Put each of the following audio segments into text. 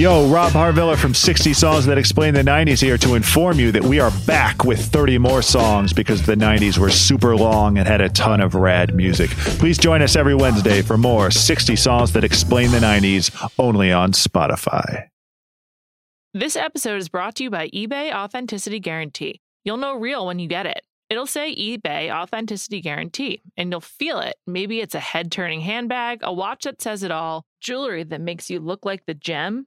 Yo, Rob Harvilla from 60 Songs That Explain the 90s here to inform you that we are back with 30 more songs because the 90s were super long and had a ton of rad music. Please join us every Wednesday for more 60 Songs That Explain the 90s only on Spotify. This episode is brought to you by eBay Authenticity Guarantee. You'll know real when you get it. It'll say eBay Authenticity Guarantee, and you'll feel it. Maybe it's a head turning handbag, a watch that says it all, jewelry that makes you look like the gem.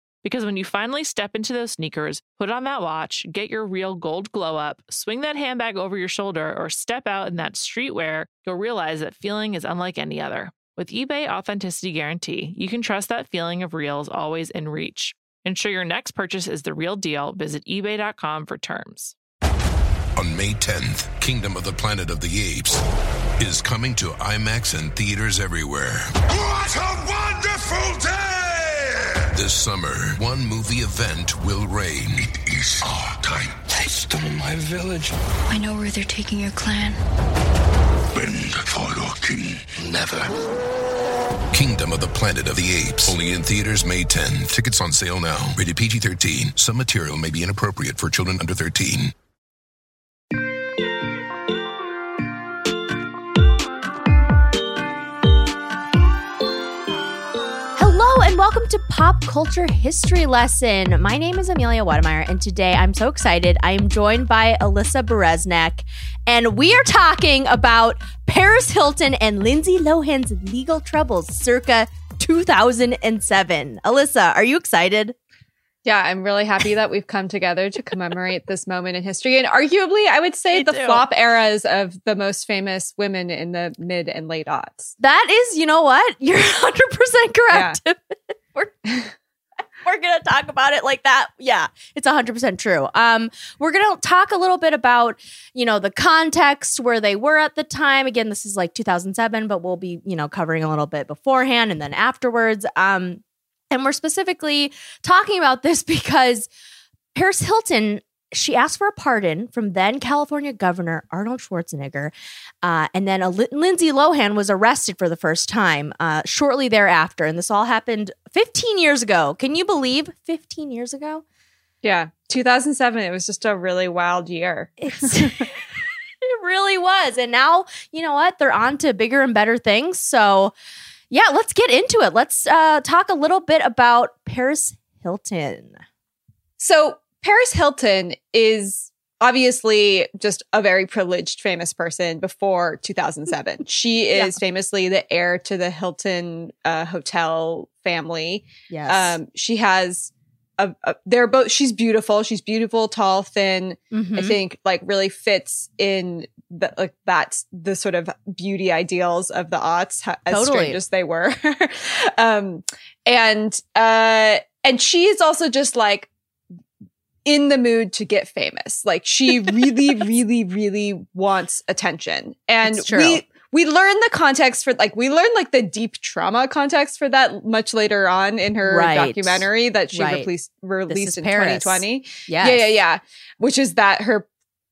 Because when you finally step into those sneakers, put on that watch, get your real gold glow up, swing that handbag over your shoulder, or step out in that streetwear, you'll realize that feeling is unlike any other. With eBay Authenticity Guarantee, you can trust that feeling of real is always in reach. Ensure your next purchase is the real deal. Visit eBay.com for terms. On May 10th, Kingdom of the Planet of the Apes is coming to IMAX and theaters everywhere. What a wonderful day! This summer, one movie event will reign. It is our time. They stole my village. I know where they're taking your clan. Bend for your king. Never. Kingdom of the Planet of the Apes. Only in theaters May 10. Tickets on sale now. Rated PG 13. Some material may be inappropriate for children under 13. To Pop Culture History Lesson. My name is Amelia Wedemeyer, and today I'm so excited. I am joined by Alyssa Bereznek, and we are talking about Paris Hilton and Lindsay Lohan's legal troubles circa 2007. Alyssa, are you excited? Yeah, I'm really happy that we've come together to commemorate this moment in history. And arguably, I would say Me the too. flop eras of the most famous women in the mid and late aughts. That is, you know what? You're 100% correct. we're we're to talk about it like that. Yeah, it's 100% true. Um we're to talk a little bit about, you know, the context where they were at the time. Again, this is like 2007, but we'll be, you know, covering a little bit beforehand and then afterwards. Um and we're specifically talking about this because Paris Hilton she asked for a pardon from then California Governor Arnold Schwarzenegger, uh, and then a Lindsay Lohan was arrested for the first time uh, shortly thereafter. And this all happened 15 years ago. Can you believe 15 years ago? Yeah, 2007, it was just a really wild year. It really was. And now you know what? They're on to bigger and better things. So yeah, let's get into it. Let's uh, talk a little bit about Paris Hilton. So, Paris Hilton is obviously just a very privileged, famous person before 2007. she is Yeah. famously the heir to the Hilton uh, hotel family. Yes. Um, she has a, a, they're both, she's beautiful. She's beautiful, tall, thin. I Mhm. think like really fits in the, like that's the sort of beauty ideals of the aughts, ho- as Totally. strange as they were. um, and uh, and she is also just like in the mood to get famous. Like she really, really, really wants attention, and we. We learn the context for like we learn like the deep trauma context for that much later on in her Right. documentary that she Right. released released in Paris. 2020. yes. Yeah, yeah, yeah. Which is that her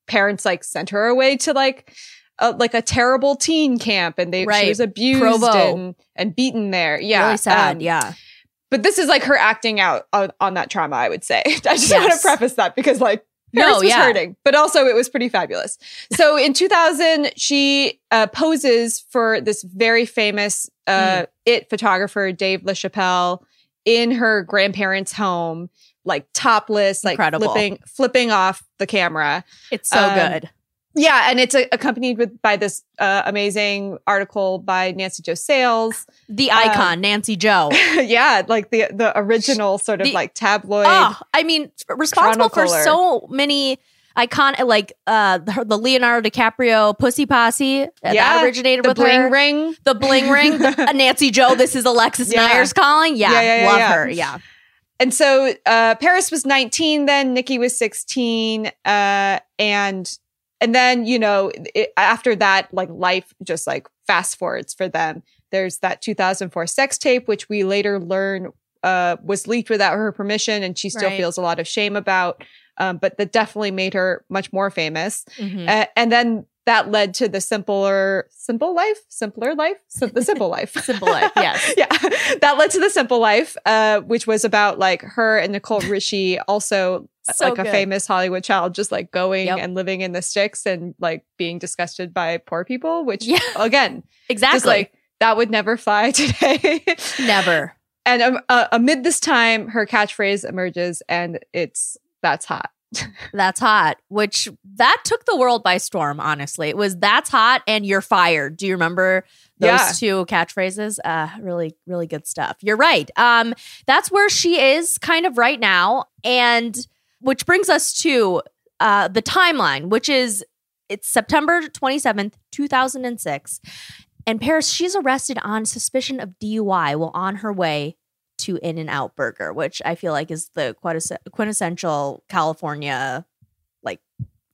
parents like sent her away to like a, like a terrible teen camp, and they Right. she was abused and and beaten there. Yeah, really sad. um, yeah. But this is like her acting out on, on that trauma. I would say. I just want to preface that because like. No, Paris was yeah. hurting, but also it was pretty fabulous. So in 2000, she uh, poses for this very famous uh, it photographer, Dave LaChapelle, in her grandparents' home, like topless, like Incredible. flipping flipping off the camera. It's so um, good. Yeah, and it's uh, accompanied with by this uh, amazing article by Nancy Jo Sales. The um, icon, Nancy Jo. yeah, like the the original sort of The- like tabloid. Oh, I mean, responsible for so many icon like uh the, Leonardo DiCaprio Pussy Posse uh, that Yeah, originated the with bling her. ring. The bling ring, the, uh, Nancy Jo. This is Alexis Yeah. Neiers calling. Yeah, Yeah, yeah, love her. Yeah, and so uh, Paris was 19 then, Nikki was 16, uh, and and then you know it, after that, like life just like fast forwards for them. There's that 2004 sex tape, which we later learn uh, was leaked without her permission, and she still Right. feels a lot of shame about. Um, but that definitely made her much more famous. Mhm. Uh, and then that led to the simpler, simple life, simpler life, Sim- the simple life, Simple Life, yes. yeah, that led to the simple life, uh, which was about like her and Nicole Richie, also uh, So like a famous Hollywood child, just like going Yep. and living in the sticks and like being disgusted by poor people. Which Yeah. again, Exactly. just like that would never fly today. Never. And um, uh, amid this time, her catchphrase emerges, and it's "That's hot." That's hot, which that took the world by storm, honestly. It was that's hot and you're fired. Do you remember those Yeah. two catchphrases? Uh really, really good stuff. You're right. Um, that's where she is kind of right now. And which brings us to uh the timeline, which is it's September 27th, 2006. And Paris, she's arrested on suspicion of DUI while on her way to In and Out Burger, which I feel like is the quintessential California like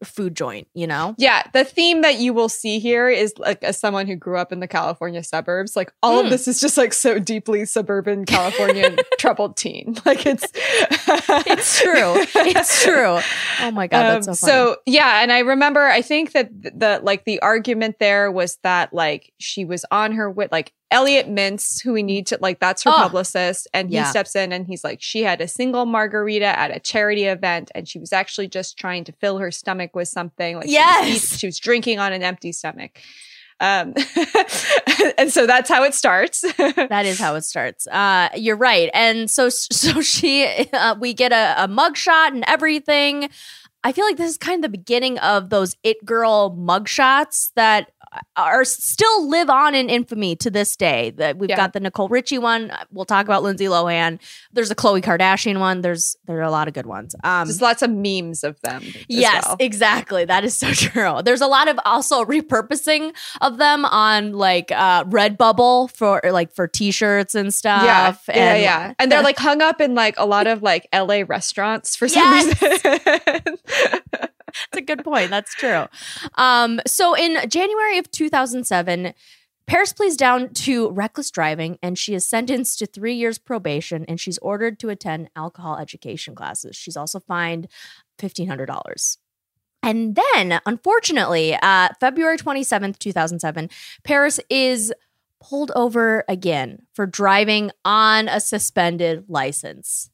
food joint, you know? Yeah, the theme that you will see here is like as someone who grew up in the California suburbs, like all Mm. of this is just like so deeply suburban Californian troubled teen. Like it's It's true. It's true. Oh my god, that's so Um, funny. so yeah, and I remember I think that the like the argument there was that like she was on her with like Elliot Mintz, who we need to like that's her Oh. publicist, and he Yeah. steps in and he's like, she had a single margarita at a charity event, and she was actually just trying to fill her stomach with something. Like she was Yes. she was drinking on an empty stomach. Um, and so that's how it starts. that is how it starts. Uh, you're right. And so, so she, uh, we get a, a mugshot and everything. I feel like this is kind of the beginning of those it girl mugshots that are still live on in infamy to this day. That we've Yeah. got the Nicole Richie one. We'll talk about Lindsay Lohan. There's a Khloe Kardashian one. There's there are a lot of good ones. Um, Just lots of memes of them. Yes, well. exactly. That is so true. There's a lot of also repurposing of them on like uh Redbubble for like for t-shirts and stuff. yeah, yeah, and yeah. And they're like hung up in like a lot of like LA restaurants for some Yes. reason. That's a good point. That's true. Um, so in January of 2007, Paris pleads down to reckless driving and she is sentenced to three years probation and she's ordered to attend alcohol education classes. She's also fined $1,500. And then, unfortunately, uh, February 27th, 2007, Paris is pulled over again for driving on a suspended license.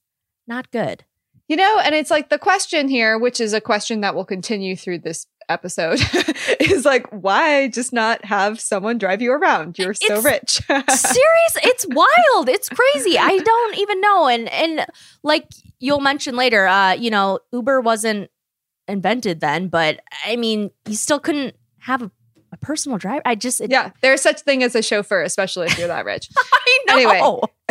Not good. You know, and it's like the question here, which is a question that will continue through this episode, is like, why just not have someone drive you around? You're so It's- rich. serious it's wild it's crazy i don't even know and and like you'll mention later uh you know uber wasn't invented then but i mean you still couldn't have a, a personal driver i just it, yeah, there's such thing as a chauffeur, especially if you're that rich. i know Anyway.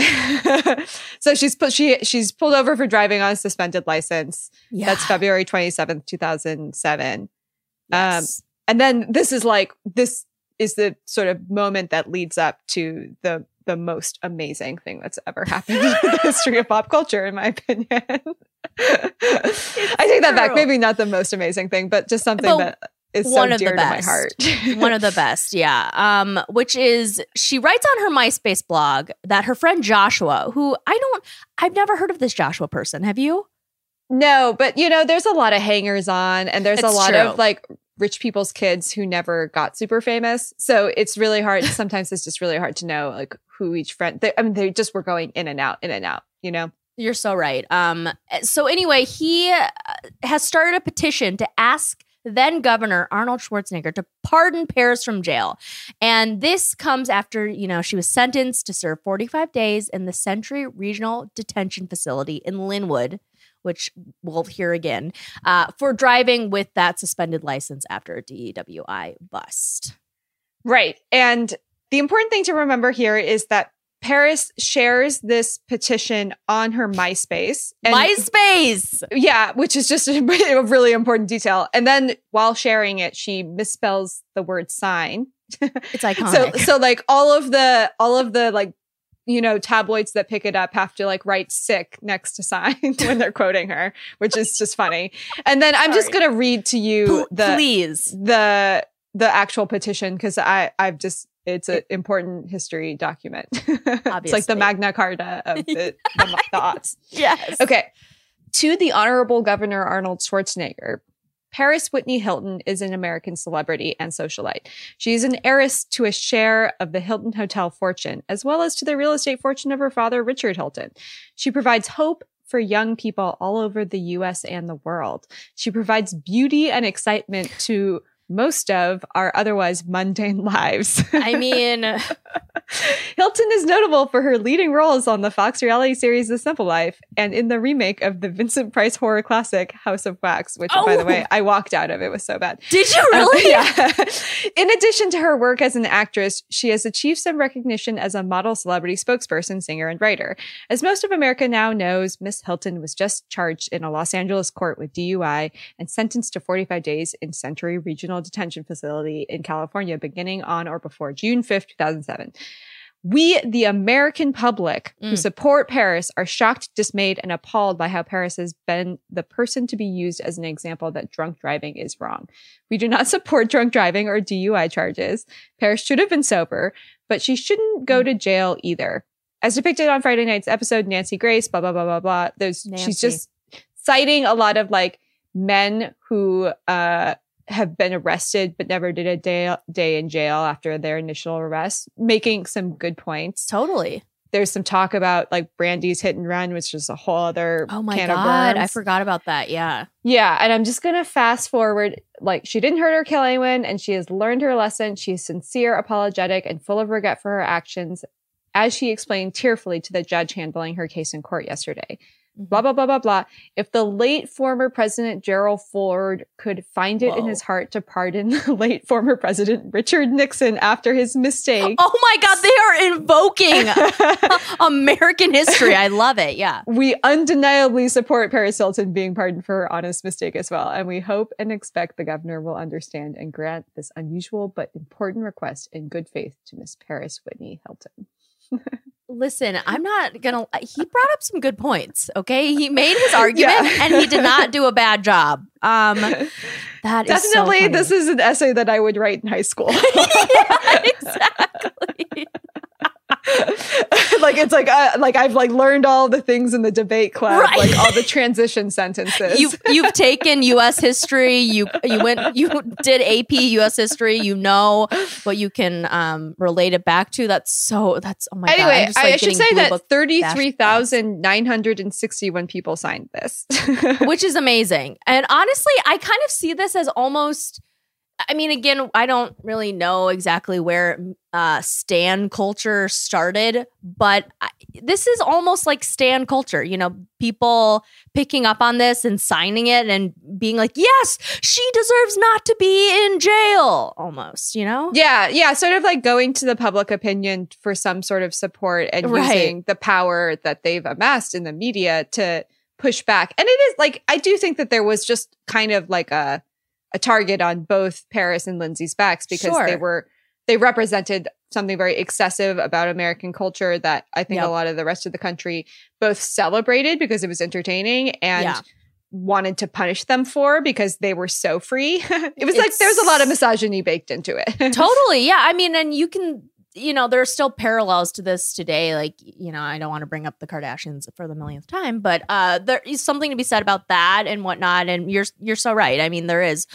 so she's put she she's pulled over for driving on a suspended license. yeah. That's February 27th, 2007. Um, yes. and then this is like this is the sort of moment that leads up to the the most amazing thing that's ever happened in the history of pop culture in my opinion i take that back maybe not the most amazing thing but just something But that is one so of the dear to my best. heart. One of the best yeah. Um which is she writes on her myspace blog that her friend joshua who i don't i've never heard of this joshua person. Have you? No but you know there's a lot of hangers on and there's a lot true. of like rich people's kids who never got super famous. So it's really hard. Sometimes it's just really hard to know like who each friend they, i mean they just were going in and out in and out you know? You're so right. Um, so anyway, he uh, has started a petition to ask then Governor Arnold Schwarzenegger to pardon Paris from jail, and this comes after you know she was sentenced to serve 45 days in the Century Regional Detention Facility in Lynwood, which we'll hear again, uh, for driving with that suspended license after a DWI bust. Right. And the important thing to remember here is that Paris shares this petition on her MySpace. And MySpace. yeah, which is just a really important detail. And then while sharing it, she misspells the word sign. It's iconic. So so like all of the all of the like you know, tabloids that pick it up have to like write sick next to sign when they're quoting her, which is just funny. And then I'm just gonna read to you the Please. the the actual petition because I I've just it's an important history document. it's like the Magna Carta of the, the, the aughts. Yes. Okay. To the Honorable Governor Arnold Schwarzenegger, Paris Whitney Hilton is an American celebrity and socialite. She is an heiress to a share of the Hilton Hotel fortune, as well as to the real estate fortune of her father, Richard Hilton. She provides hope for young people all over the US and the world. She provides beauty and excitement to most of our otherwise mundane lives. I mean, Hilton is notable for her leading roles on the Fox reality series The Simple Life and in the remake of the Vincent Price horror classic House of Wax, which, by the Oh. way, I walked out of. It was so bad. did you Um, really? yeah. In addition to her work as an actress, she has achieved some recognition as a model, celebrity spokesperson, singer, and writer. As most of America now knows, Miss Hilton was just charged in a Los Angeles court with DUI and sentenced to 45 days in Century Regional Detention Facility in California beginning on or before June 5th, 2007. We, the American public who Mm. support Paris, are shocked, dismayed, and appalled by how Paris has been the person to be used as an example that drunk driving is wrong. We do not support drunk driving or DUI charges. Paris should have been sober, but she shouldn't go to jail either. As depicted on Friday night's episode, Nancy Grace, blah, blah, blah, blah, blah. There's, Nancy. she's just citing a lot of like men who, uh, have been arrested but never did a day day in jail after their initial arrest, making some good points. Totally. There's some talk about like Brandy's hit and run, which is a whole other Oh my god, I forgot about that. Yeah. Yeah, and I'm just gonna fast forward. Like she didn't hurt or kill anyone, and she has learned her lesson. She is sincere, apologetic, and full of regret for her actions, as she explained tearfully to the judge handling her case in court yesterday. Mm-hmm. Blah blah blah blah blah. If the late former President Gerald Ford could find it in his heart to pardon the late former President Richard Nixon after his mistake, Oh my god, they are invoking American history. I love it. Yeah. we undeniably support Paris Hilton being pardoned for her honest mistake as well. And we hope and expect the governor will understand and grant this unusual but important request in good faith to Miss Paris Whitney Hilton. Listen, I'm not gonna. He brought up some good points. Okay, he made his argument, Yeah. and he did not do a bad job. Um, that is so Definitely, funny. this is an essay that I would write in high school. yeah, exactly. like it's like uh, like I've like learned all the things in the debate class, Right. like all the transition sentences. You've you've taken U.S. history. You you went you did AP U.S. history. You know what you can um relate it back to. That's so. That's oh my god. anyway, I'm I, like, I should say that thirty-three thousand nine hundred and sixty-one people signed this. which is amazing. And honestly, I kind of see this as almost. I mean, again, I don't really know exactly where uh, Stan culture started, but I, this is almost like Stan culture. You know, people picking up on this and signing it and being like, "Yes, she deserves not to be in jail." Almost, you know. Yeah, yeah, sort of like going to the public opinion for some sort of support and Right. using the power that they've amassed in the media to push back. And it is like I do think that there was just kind of like a a target on both Paris and Lindsay's backs because Sure. they were they represented something very excessive about American culture that I think Yep. a lot of the rest of the country both celebrated because it was entertaining and Yeah. wanted to punish them for because they were so free. it was like there was a lot of misogyny baked into it. totally yeah i mean and you can you know there are still parallels to this today like you know i don't want to bring up the kardashians for the millionth time but uh there is something to be said about that and whatnot and you're you're so right. I mean there is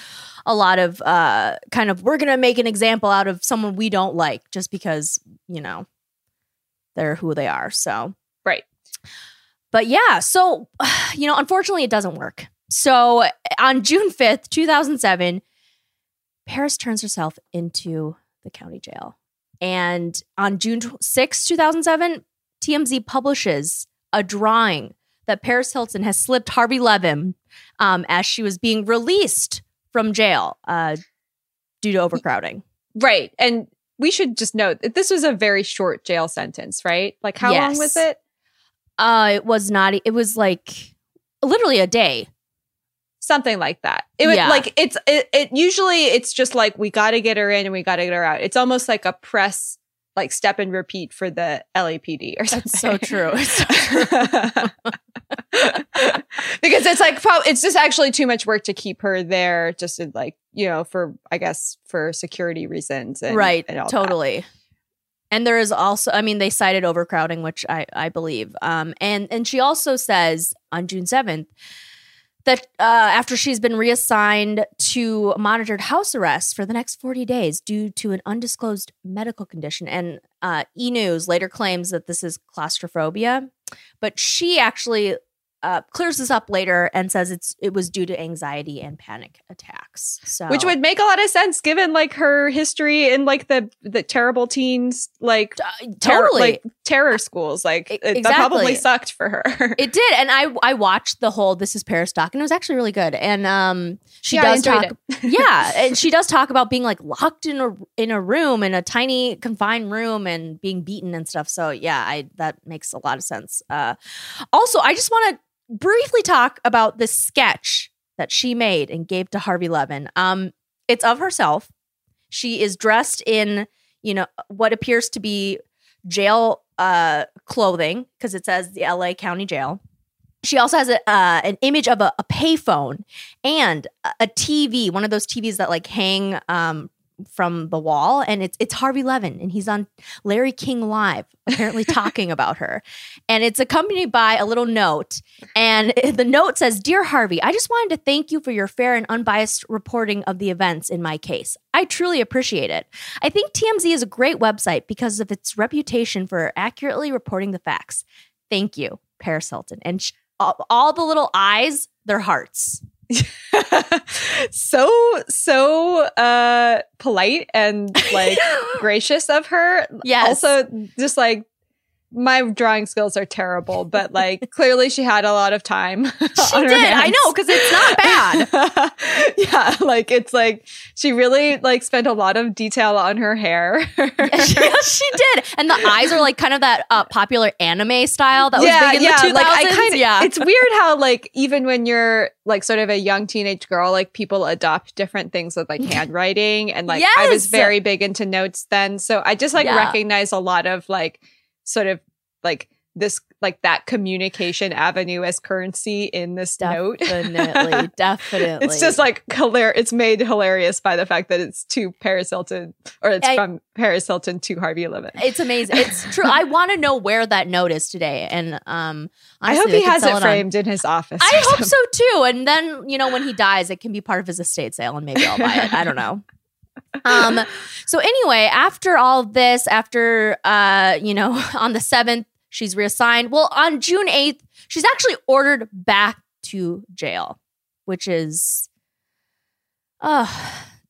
a lot of uh kind of we're gonna make an example out of someone we don't like just because you know they're who they are so. Right. but yeah so you know unfortunately it doesn't work. So on june 5th 2007 paris turns herself into the county jail and on June 6, 2007, TMZ publishes a drawing that Paris Hilton has slipped Harvey Levin um, as she was being released from jail uh, due to overcrowding. Right. And we should just note that this was a very short jail sentence, right? Like how long was it? Uh, it was not, it was like literally a day. Something like that. It was Yeah. like it's it, it usually it's just like we got to get her in and we got to get her out. It's almost like a press like step and repeat for the LAPD or something. That's so true. It's so true. because it's like it's just actually too much work to keep her there just in like you know for i guess for security reasons and, right. and all that. totally. And there is also, I mean, they cited overcrowding, which I, I believe. Um, and and she also says on June seventh that uh, after she's been reassigned to monitored house arrest for the next 40 days due to an undisclosed medical condition. And uh, E News later claims that this is claustrophobia, but she actually uh, clears this up later and says it's it was due to anxiety and panic attacks. So which would make a lot of sense given like her history in like the the terrible teens like Uh, ter- totally like terror schools like E- it, that probably sucked for her It did, and I I watched the whole "This Is Paris" doc, and it was actually really good. And um, she Yeah, does talk, yeah, and she does talk about being like locked in a in a room in a tiny confined room and being beaten and stuff. So yeah, I that makes a lot of sense. Uh, also, I just want to briefly talk about this sketch that she made and gave to Harvey Levin. Um, it's of herself. She is dressed in you know what appears to be jail uh clothing because it says the LA County Jail. She also has a, uh, an image of a, a payphone and a TV, one of those TVs that like hang um, from the wall, and it's it's Harvey Levin, and he's on Larry King Live, apparently talking about her, and it's accompanied by a little note, and the note says, "Dear Harvey, I just wanted to thank you for your fair and unbiased reporting of the events in my case. I truly appreciate it. I think TMZ is a great website because of its reputation for accurately reporting the facts. Thank you, Paris Hilton. And sh- all, all the little eyes, they're hearts. so so uh polite and like gracious of her Yes. also just like my drawing skills are terrible but like clearly she had a lot of time She did. I know, because it's not bad. yeah like it's like she really like spent a lot of detail on her hair yes, she did. And the eyes are like kind of that uh, popular anime style that was big in yeah. the 2000s. Like I kind of, yeah. it's weird how like even when you're like sort of a young teenage girl, like people adopt different things with like handwriting, and like I was very big into notes then, so I just like Yeah. recognize a lot of like sort of like this like that communication avenue as currency in this note. Definitely, definitely. It's just like hilarious. It's made hilarious by the fact that it's to Paris Hilton or it's I- from Paris Hilton to Harvey Levin. It's amazing. It's true. I want to know where that note is today. And um, I hope he has it framed in his office. I hope something. so too. And then, you know, when he dies, it can be part of his estate sale and maybe I'll buy it. I don't know. Um, so anyway, after all this, after uh, you know, on the seventh, she's reassigned. Well, on June 8th, she's actually ordered back to jail, which is uh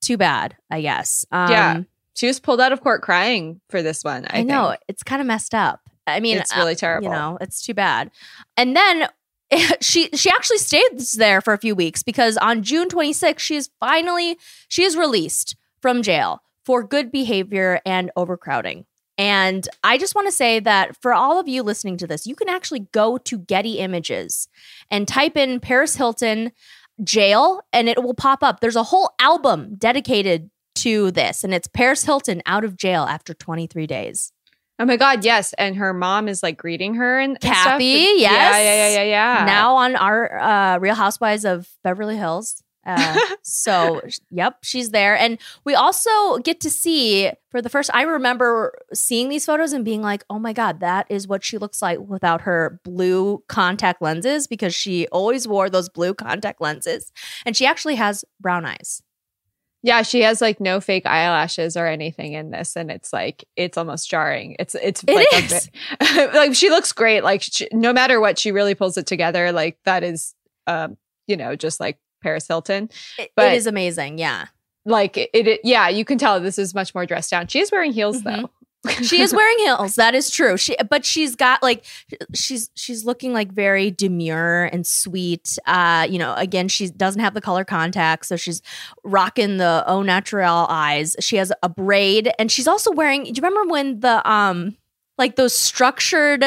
too bad, I guess. Um Yeah. She was pulled out of court crying for this one. I, I, know think. it's kind of messed up. I mean, It's really uh, terrible. You know, it's too bad. And then she she actually stays there for a few weeks because on June 26th, she is finally she is released from jail for good behavior and overcrowding. And I just want to say that for all of you listening to this, you can actually go to Getty Images and type in Paris Hilton jail and it will pop up. There's a whole album dedicated to this and it's Paris Hilton out of jail after 23 days. Oh my god, yes. And her mom is like greeting her and, and stuff. Kathy, Yeah, yes. yeah, yeah, yeah, yeah. Now on our uh, Real Housewives of Beverly Hills. Uh, so, yep, she's there. And we also get to see for the first, I remember seeing these photos and being like, oh my God, that is what she looks like without her blue contact lenses because she always wore those blue contact lenses. And she actually has brown eyes. Yeah, she has like no fake eyelashes or anything in this, and it's like it's almost jarring. It's it's It like is. Bit, like she looks great. Like she, no matter what, she really pulls it together. Like that is, um, you know, just like Paris Hilton. But- it is amazing. Yeah. Like it, it, yeah, you can tell this is much more dressed down. She is wearing heels Mhm. though. she is wearing heels that is true she but she's got like she's she's looking like very demure and sweet uh you know again she doesn't have the color contacts so she's rocking the au naturel eyes she has a braid and she's also wearing do you remember when the um like those structured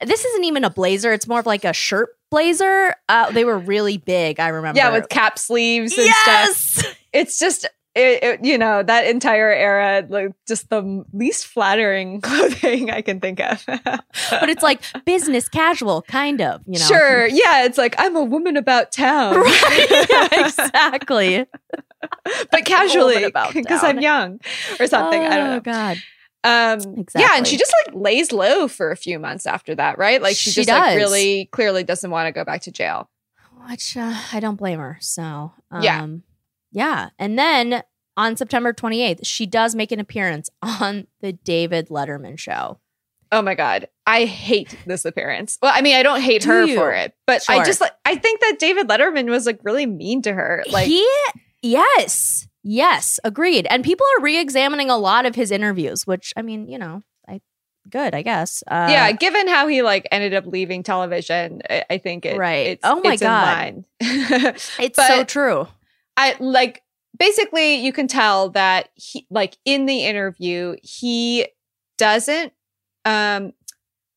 this isn't even a blazer it's more of like a shirt blazer uh they were really big i remember Yeah, with cap sleeves and stuff. yes It's just it, it, you know, that entire era, like just the least flattering clothing I can think of. but it's like business casual, kind of, you know. Sure. Yeah. It's like, I'm a woman about town. Right. yeah, exactly. but casually, because. I'm young or something. I don't Oh, know. God. Um, Exactly. Yeah, and she just like lays low for a few months after that, right? Like she, She just like really clearly doesn't want to go back to jail. Which uh, I don't blame her. So, um, Yeah. Yeah. And then on September 28th, she does make an appearance on the David Letterman show. Oh my god, I hate this appearance. Well, I mean, I don't hate Do her you? for it, but I just like I think that David Letterman was like really mean to her. Like, he, yes, yes, agreed. And people are re examining a lot of his interviews, which I mean, you know, I good, I guess. Uh, yeah, given how he like ended up leaving television, I, I think it Right. It's, Oh my it's God. it's but- so true. I like basically you can tell that he like in the interview he doesn't um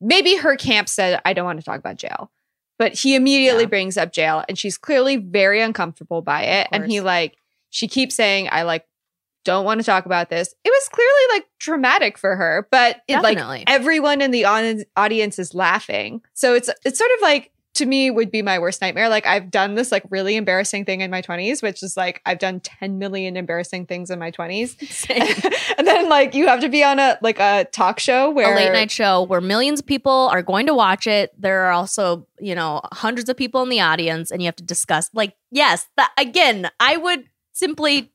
maybe her camp said I don't want to talk about jail. But he immediately Yeah. brings up jail and she's clearly very uncomfortable by it and he like she keeps saying I like don't want to talk about this. It was clearly like traumatic for her, but it, like everyone in the audi- audience is laughing. So it's it's sort of like to me would be my worst nightmare. Like I've done this like really embarrassing thing in my 20s, which is like I've done 10 million embarrassing things in my 20s. and then like you have to be on a like a talk show where a late night show where millions of people are going to watch it. There are also, you know, hundreds of people in the audience, and you have to discuss. Like, yes, that again, I would simply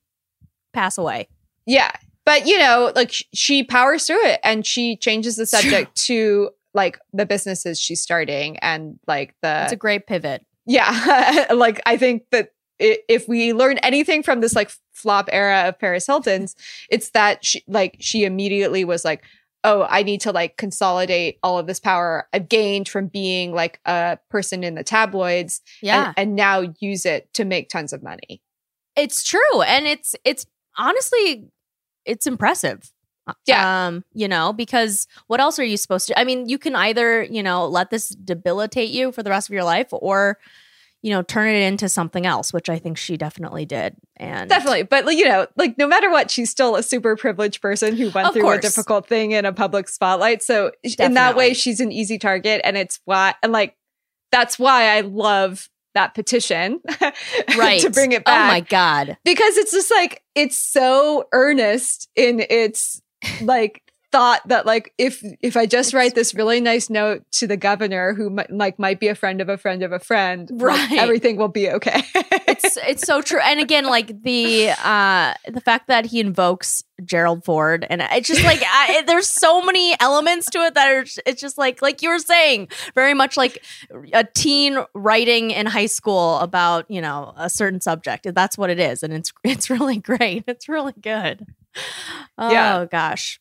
pass away. Yeah. But you know, like she powers through it and she changes the subject to like the businesses she's starting and like the It's a great pivot. Yeah. like I think that if we learn anything from this like flop era of Paris Hilton's, it's that she like she immediately was like, "Oh, I need to like consolidate all of this power I've gained from being like a person in the tabloids Yeah, and, and now use it to make tons of money." It's true, and it's it's honestly it's impressive. Yeah. Um, you know, because what else are you supposed to? I mean, you can either you know let this debilitate you for the rest of your life, or you know turn it into something else, which I think she definitely did. And Definitely. But you know, like no matter what, she's still a super privileged person who went through course. a difficult thing in a public spotlight. So in that way, she's an easy target. And it's why, and like, that's why I love that petition right to bring it back. Oh my god. because it's just like, it's so earnest in its like thought that like if if I just write this really nice note to the governor who mi- like might be a friend of a friend of a friend, like, everything will be okay. it's it's so true. And again like the uh the fact that he invokes gerald ford and it's just like I, there's so many elements to it that are it's just like like you were saying very much like a teen writing in high school about you know a certain subject. That's what it is. And it's it's really great. It's really good. Oh Yeah. gosh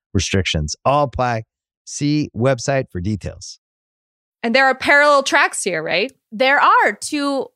restrictions all apply. See website for details. And there are parallel tracks here, right? There are to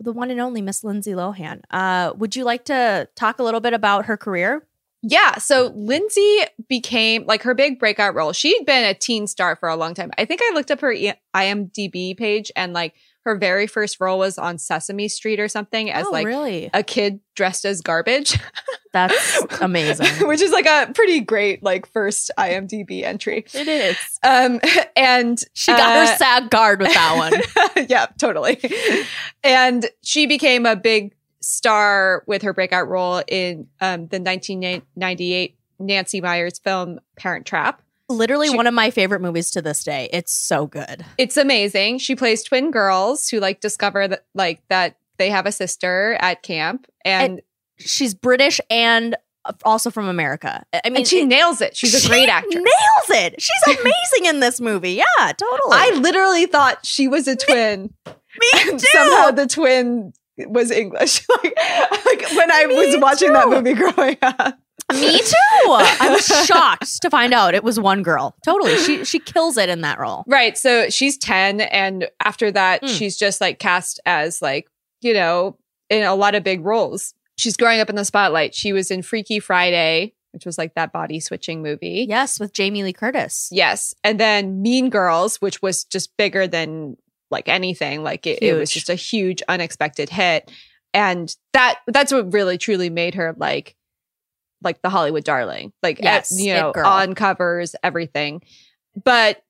the one and only Miss Lindsay Lohan. Uh, would you like to talk a little bit about her career? Yeah. So Lindsay became like her big breakout role. She'd been a teen star for a long time. I think I looked up her E- IMDb page and like her very first role was on Sesame Street or something as Oh, like really? a kid dressed as garbage, That's amazing. which is like a pretty great like first IMDb entry. it is. Um, and She got uh, her SAG card with that one. yeah, totally. And she became a big star with her breakout role in um, the 1998 Nancy Meyers film Parent Trap. Literally She- one of my favorite movies to this day. It's so good. It's amazing. She plays twin girls who like discover that like that they have a sister at camp and She's British and also from America. I mean, and she it- nails it. She's a she great actress. Nails it. She's amazing in this movie. Yeah, totally. I literally thought she was a twin. Me and too. Somehow the twin was English. like, like when I Me was watching that movie growing up. Me too. I was shocked to find out it was one girl. Totally. She she kills it in that role. Right. So she's 10. And after that, Hmm. she's just like cast as like, you know, in a lot of big roles. She's growing up in the spotlight. She was in Freaky Friday, which was like that body switching movie. Yes, with Jamie Lee Curtis. Yes. And then Mean Girls, which was just bigger than like anything. Like it, it was just a huge unexpected hit. And that that's what really truly made her like like the Hollywood darling. Like Yes, at- you know, on covers, everything. But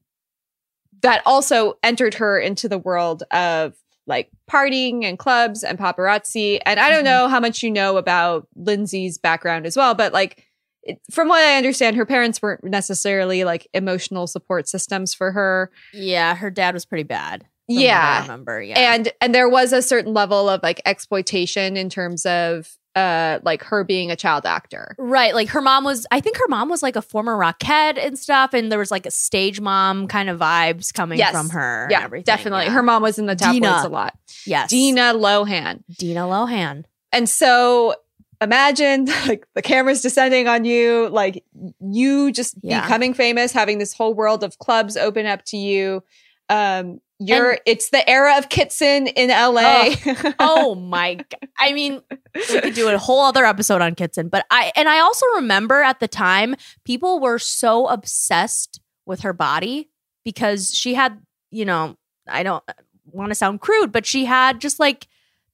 that also entered her into the world of like partying and clubs and paparazzi. And I don't Mhm. know how much you know about Lindsay's background as well, but like it, from what I understand, her parents weren't necessarily like emotional support systems for her. Yeah, her dad was pretty bad. Yeah. I remember. Yeah. And and there was a certain level of like exploitation in terms of uh like her being a child actor. Right. Like her mom was, I think her mom was like a former Rockette and stuff. And there was like a stage mom kind of vibes coming Yes. from her. Yeah, definitely. Yeah. Her mom was in the tabloids Dina. a lot. yes. Dina Lohan. Dina Lohan. And so imagine like the camera's descending on you, like you just Yeah. becoming famous, having this whole world of clubs open up to you. Um you're And- it's the era of Kitson in LA. oh my god. I mean, we could do a whole other episode on Kitson, but I and I also remember at the time people were so obsessed with her body because she had, you know, I don't want to sound crude, but she had just like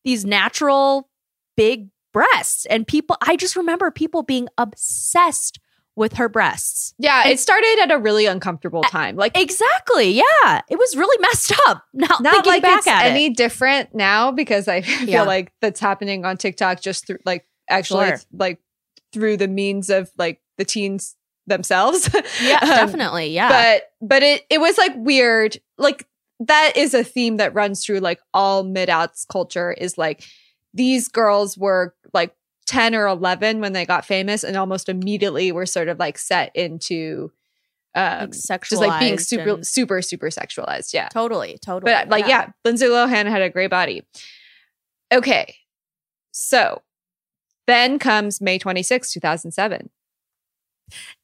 these natural big breasts and people I just remember people being obsessed with her breasts. yeah, And- it started at a really uncomfortable time. Like Exactly. Yeah. It was really messed up. Not thinking like back it's at any it. different now because I feel Yeah. like that's happening on TikTok just through like actually Sure. like through the means of like the teens themselves. Yeah, Um, definitely. Yeah. But but it it was like weird. Like that is a theme that runs through like all mid outs culture is like these girls were like 10 or 11 when they got famous and almost immediately were sort of like set into um like sexualized just like being super super super sexualized. Yeah. totally, totally. But like, yeah. Lindsay Lohan had a great body. Okay. So then comes May 26, 2007.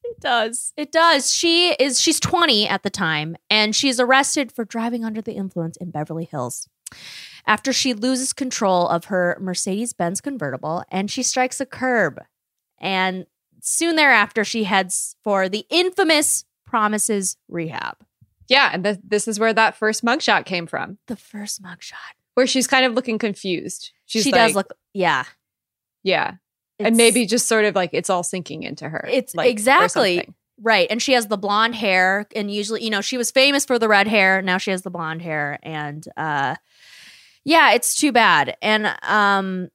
It does. It does. She is she's 20 at the time and she's arrested for driving under the influence in Beverly Hills. After she loses control of her Mercedes-Benz convertible and she strikes a curb. And soon thereafter she heads for the infamous Promises Rehab. Yeah. And th- this is where that first mugshot came from, The first mugshot. where she's kind of looking confused. She's she like, does look yeah. yeah. and maybe just sort of like it's all sinking into her. It's like, exactly right. And she has the blonde hair. And usually, you know, she was famous for the red hair. Now she has the blonde hair. And uh yeah, it's too bad. And um,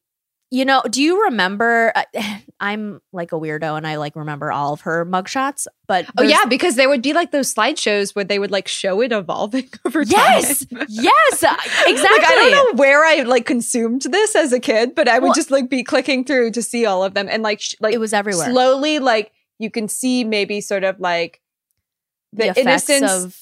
you know, do you remember uh, I'm like a weirdo and I like remember all of her mugshots, but Oh yeah, because there would be like those slideshows where they would like show it evolving over time. Yes. yes. Exactly. Like I don't know where I like consumed this as a kid, but I would Well- just like be clicking through to see all of them and like sh- like It was everywhere. slowly like you can see maybe sort of like the, the innocence of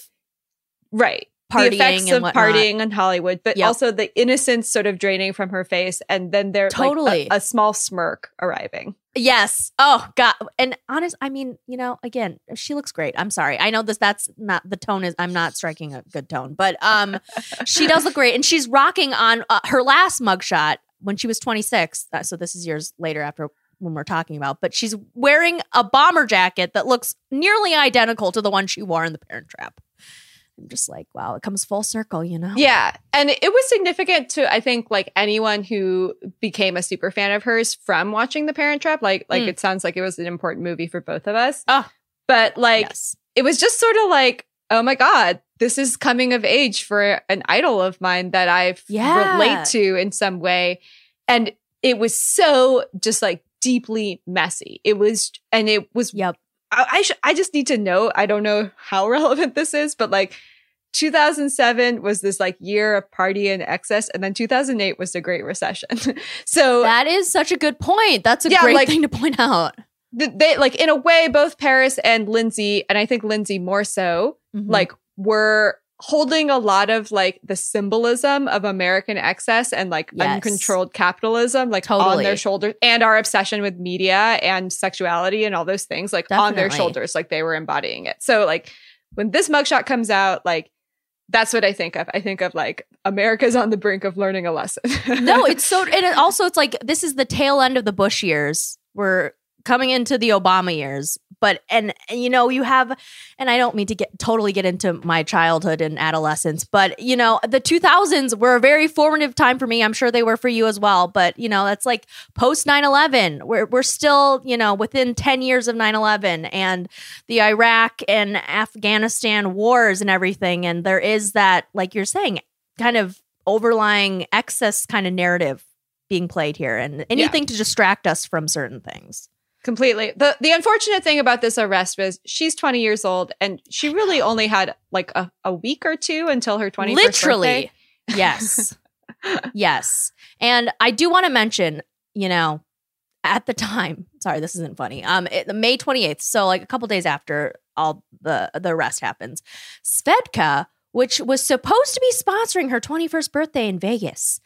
right partying the effects and of whatnot. partying in Hollywood, but Yep. also the innocence sort of draining from her face, and then there Totally. like a, a small smirk arriving. Yes. Oh God. And honest, I mean, you know, again, she looks great. I'm sorry. I know this. That's not the tone. Is I'm not striking a good tone, but um, she does look great, and she's rocking on uh, her last mugshot when she was 26. Uh, so this is years later after when we're talking about, but she's wearing a bomber jacket that looks nearly identical to the one she wore in The Parent Trap. I'm just like, wow, it comes full circle, you know? Yeah, and it was significant to I think like anyone who became a super fan of hers from watching The Parent Trap. Like like Mm. it sounds like it was an important movie for both of us. Oh. but like yes. it was just sort of like, oh my God, this is coming of age for an idol of mine that I Yeah. relate to in some way. And it was so just like deeply messy. It was, and it was, Yep. I, I, sh- I just need to know, I don't know how relevant this is, but like 2007 was this like year of party and excess. And then 2008 was the Great Recession. so That is such a good point. That's a Yeah, great like- thing to point out. th- they like in a way both paris and lindsay and i think lindsay more so Mhm. like were holding a lot of like the symbolism of american excess and like Yes. uncontrolled capitalism like on their shoulders and our obsession with media and sexuality and all those things like on their shoulders like they were embodying it. So like when this mugshot comes out like that's what i think of. I think of like america's on the brink of learning a lesson. No, it's so, and it also it's like this is the tail end of the Bush years. We're coming into the Obama years, but and, and you know you have, and I don't mean to get totally get into my childhood and adolescence, but you know the 2000s were a very formative time for me. I'm sure they were for you as well, but you know that's like post 9/11. We're we're still you know within 10 years of 9/11 and the Iraq and Afghanistan wars and everything, and there is that like you're saying kind of overlying excess kind of narrative being played here and anything to distract us from certain things. Completely. The the unfortunate thing about this arrest was she's 20 years old and she really only had like a, a week or two until her 21st Literally. birthday. Yes. yes. And I do want to mention, you know, at the time, sorry, this isn't funny. Um it, May 28th, so like a couple days after all the the arrest happens, Svedka, which was supposed to be sponsoring her 21st birthday in Vegas,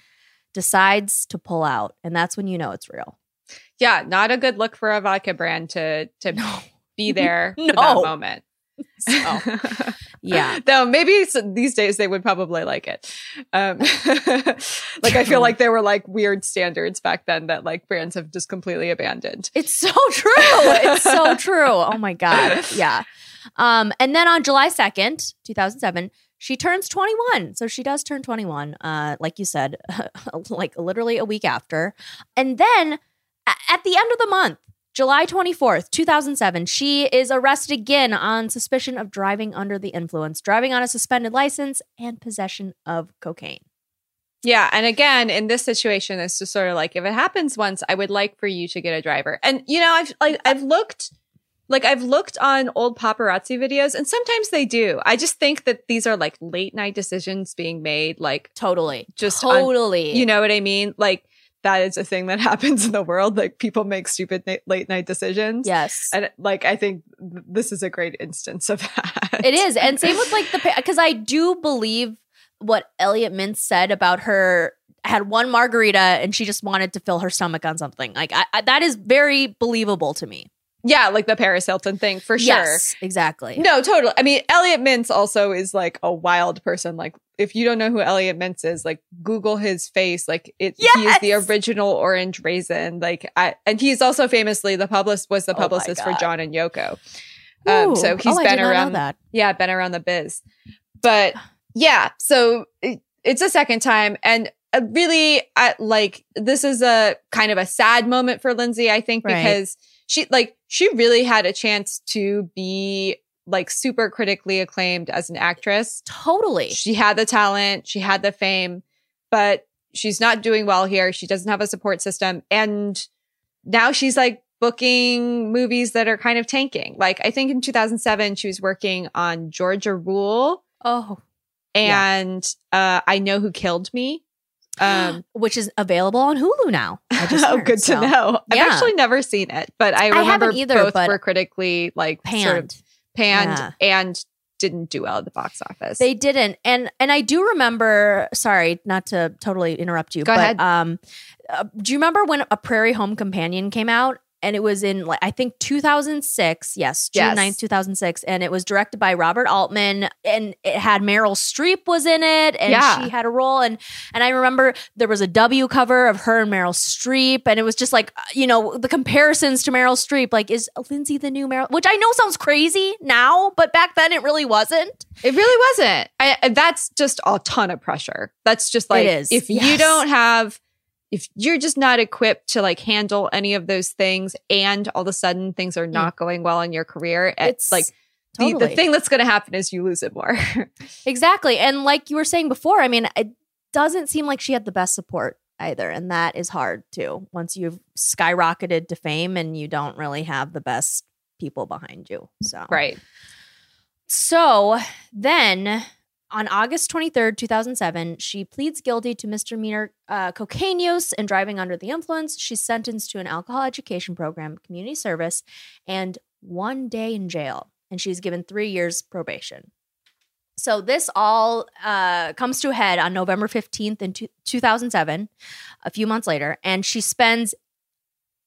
decides to pull out, and that's when you know it's real. Yeah, not a good look for a vodka brand to to No. be there for No. that moment. So, yeah. Though maybe these days they would probably like it. Um, like I feel like there were like weird standards back then that like brands have just completely abandoned. It's so true. It's so true. Oh my God. Yeah. Um, and then on July 2nd, 2007, she turns 21. So she does turn 21, uh, like you said, like literally a week after. And then at the end of the month, July 24th, 2007, she is arrested again on suspicion of driving under the influence, driving on a suspended license, and possession of cocaine. Yeah, and again, in this situation, it's just sort of like if it happens once, I would like for you to get a driver. And you know, I've like I've looked, like I've looked on old paparazzi videos, and sometimes they do. I just think that these are like late night decisions being made, like Totally. Just on- totally. you know what I mean? Like that is a thing that happens in the world. Like people make stupid na- late night decisions. yes. and like I think th- this is a great instance of that. It is. And same with like the because I do believe what Elliot Mintz said about her had one margarita and she just wanted to fill her stomach on something. Like I, I, that is very believable to me. Yeah, like the Paris Hilton thing for sure. Yes, exactly. No, totally. I mean, Elliot Mintz also is like a wild person. Like, if you don't know who Elliot Mintz is, like Google his face. Like, it he is the original orange raisin. Like, I, and he's also famously the publicist was the Oh publicist for John and Yoko. Um, Ooh. so he's oh, been did not know around that. Yeah, been around the biz. But yeah, so it, it's a second time, and uh, really I, like this is a kind of a sad moment for Lindsay, I think, Right. because she like she really had a chance to be like super critically acclaimed as an actress. Totally. She had the talent, she had the fame, but she's not doing well here. She doesn't have a support system. And now she's like booking movies that are kind of tanking. Like I think in 2007, she was working on Georgia Rule Oh, Yeah. and uh, I Know Who Killed Me. Um, which is available on Hulu now. I just oh, good so. to know. I've Yeah. actually never seen it, but I I remember haven't either, both were critically like sort of Panned. panned Yeah. and didn't do well at the box office. They didn't, and and I do remember. Sorry, not to totally interrupt you, Go but ahead. um, uh, do you remember when a Prairie Home Companion came out? And it was in like I think 2006. Yes, June Yes. 9th, 2006, and it was directed by Robert Altman, and it had Meryl Streep was in it, and Yeah. she had a role. and And I remember there was a W cover of her and Meryl Streep, and it was just like uh, you know the comparisons to Meryl Streep. Like, is Lindsay the new Meryl? Which I know sounds crazy now, but back then it really wasn't. It really wasn't. I, that's just a ton of pressure. That's just like is, if you don't have, if you're just not equipped to like handle any of those things, and all of a sudden things are not going well in your career. It's it's like the, the thing that's going to happen is you lose it more. Exactly. And like you were saying before, I mean, it doesn't seem like she had the best support either. And that is hard too. Once you've skyrocketed to fame and you don't really have the best people behind you. So, right. So then on August 23rd, 2007, she pleads guilty to misdemeanor uh, cocaine use and driving under the influence. She's sentenced to an alcohol education program, community service, and one day in jail. And she's given three years probation. So this all uh, comes to a head on November 15th in two- 2007, a few months later, and she spends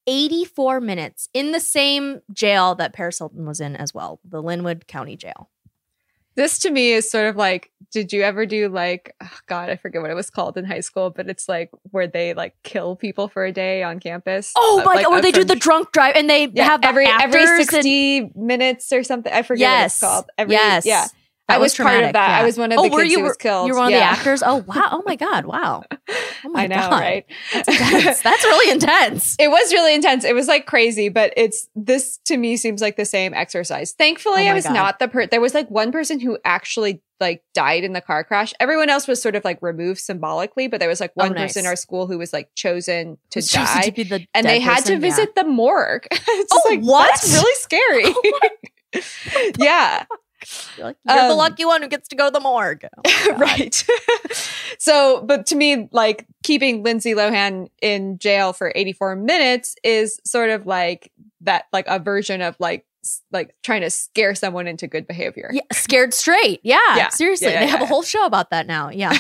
84 minutes in the same jail that Paris Hilton was in as well, the Lynwood County Jail. This to me is sort of like, did you ever do like, oh God, I forget what it was called in high school, but it's like where they like kill people for a day on campus. Oh Uh, my like, god, where uh, they do the drunk drive and they yeah, have every every actors and- sixty minutes or something. I forget what it's called. Every, yes. yeah. That I was, part traumatic, of that. yeah. I was one of oh, the were kids you, who was killed. You were one Yeah. of the actors? Oh wow. Oh my god. Wow. Oh my I know, god. right? That's. That's really intense. It was really intense. It was like crazy, but it's this to me seems like the same exercise. Thankfully, Oh I was God. not the per. There was like one person who actually like died in the car crash. Everyone else was sort of like removed symbolically, but there was like Oh, one nice. person in our school who was like chosen to Was chosen die, to be the and they had person? to visit the morgue. it's Oh, like what? That's really scary. Oh, yeah, Yeah. You're, like, you're the Um, lucky one who gets to go to the morgue. Oh right. so, but to me, like keeping Lindsay Lohan in jail for 84 minutes is sort of like that, like a version of like, like trying to scare someone into good behavior. Yeah, scared straight. Yeah, Yeah. seriously. Yeah, yeah, they have a whole show about that now. Yeah.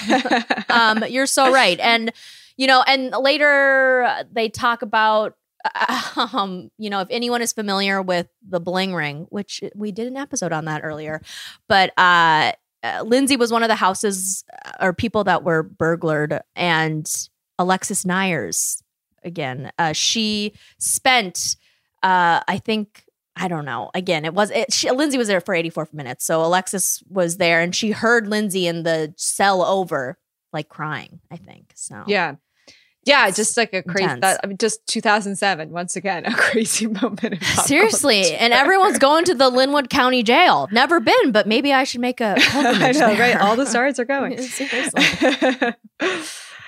um, you're so right. And you know, and later uh, they talk about, um, you know, if anyone is familiar with the bling ring, which we did an episode on that earlier, but uh, uh, Lindsay was one of the houses uh, or people that were burglared, and Alexis Neiers again. Uh, she spent, uh, I think. I don't know. Again, it was it, she, Lindsay was there for 84 minutes. So Alexis was there and she heard Lindsay in the cell over like crying, I think. So yeah. Yeah, just like a crazy, that, I mean, just 2007, once again, a crazy moment. Seriously, and everyone's going to the Lynwood County Jail. Never been, but maybe I should make a I know, there. right? All the stars are going.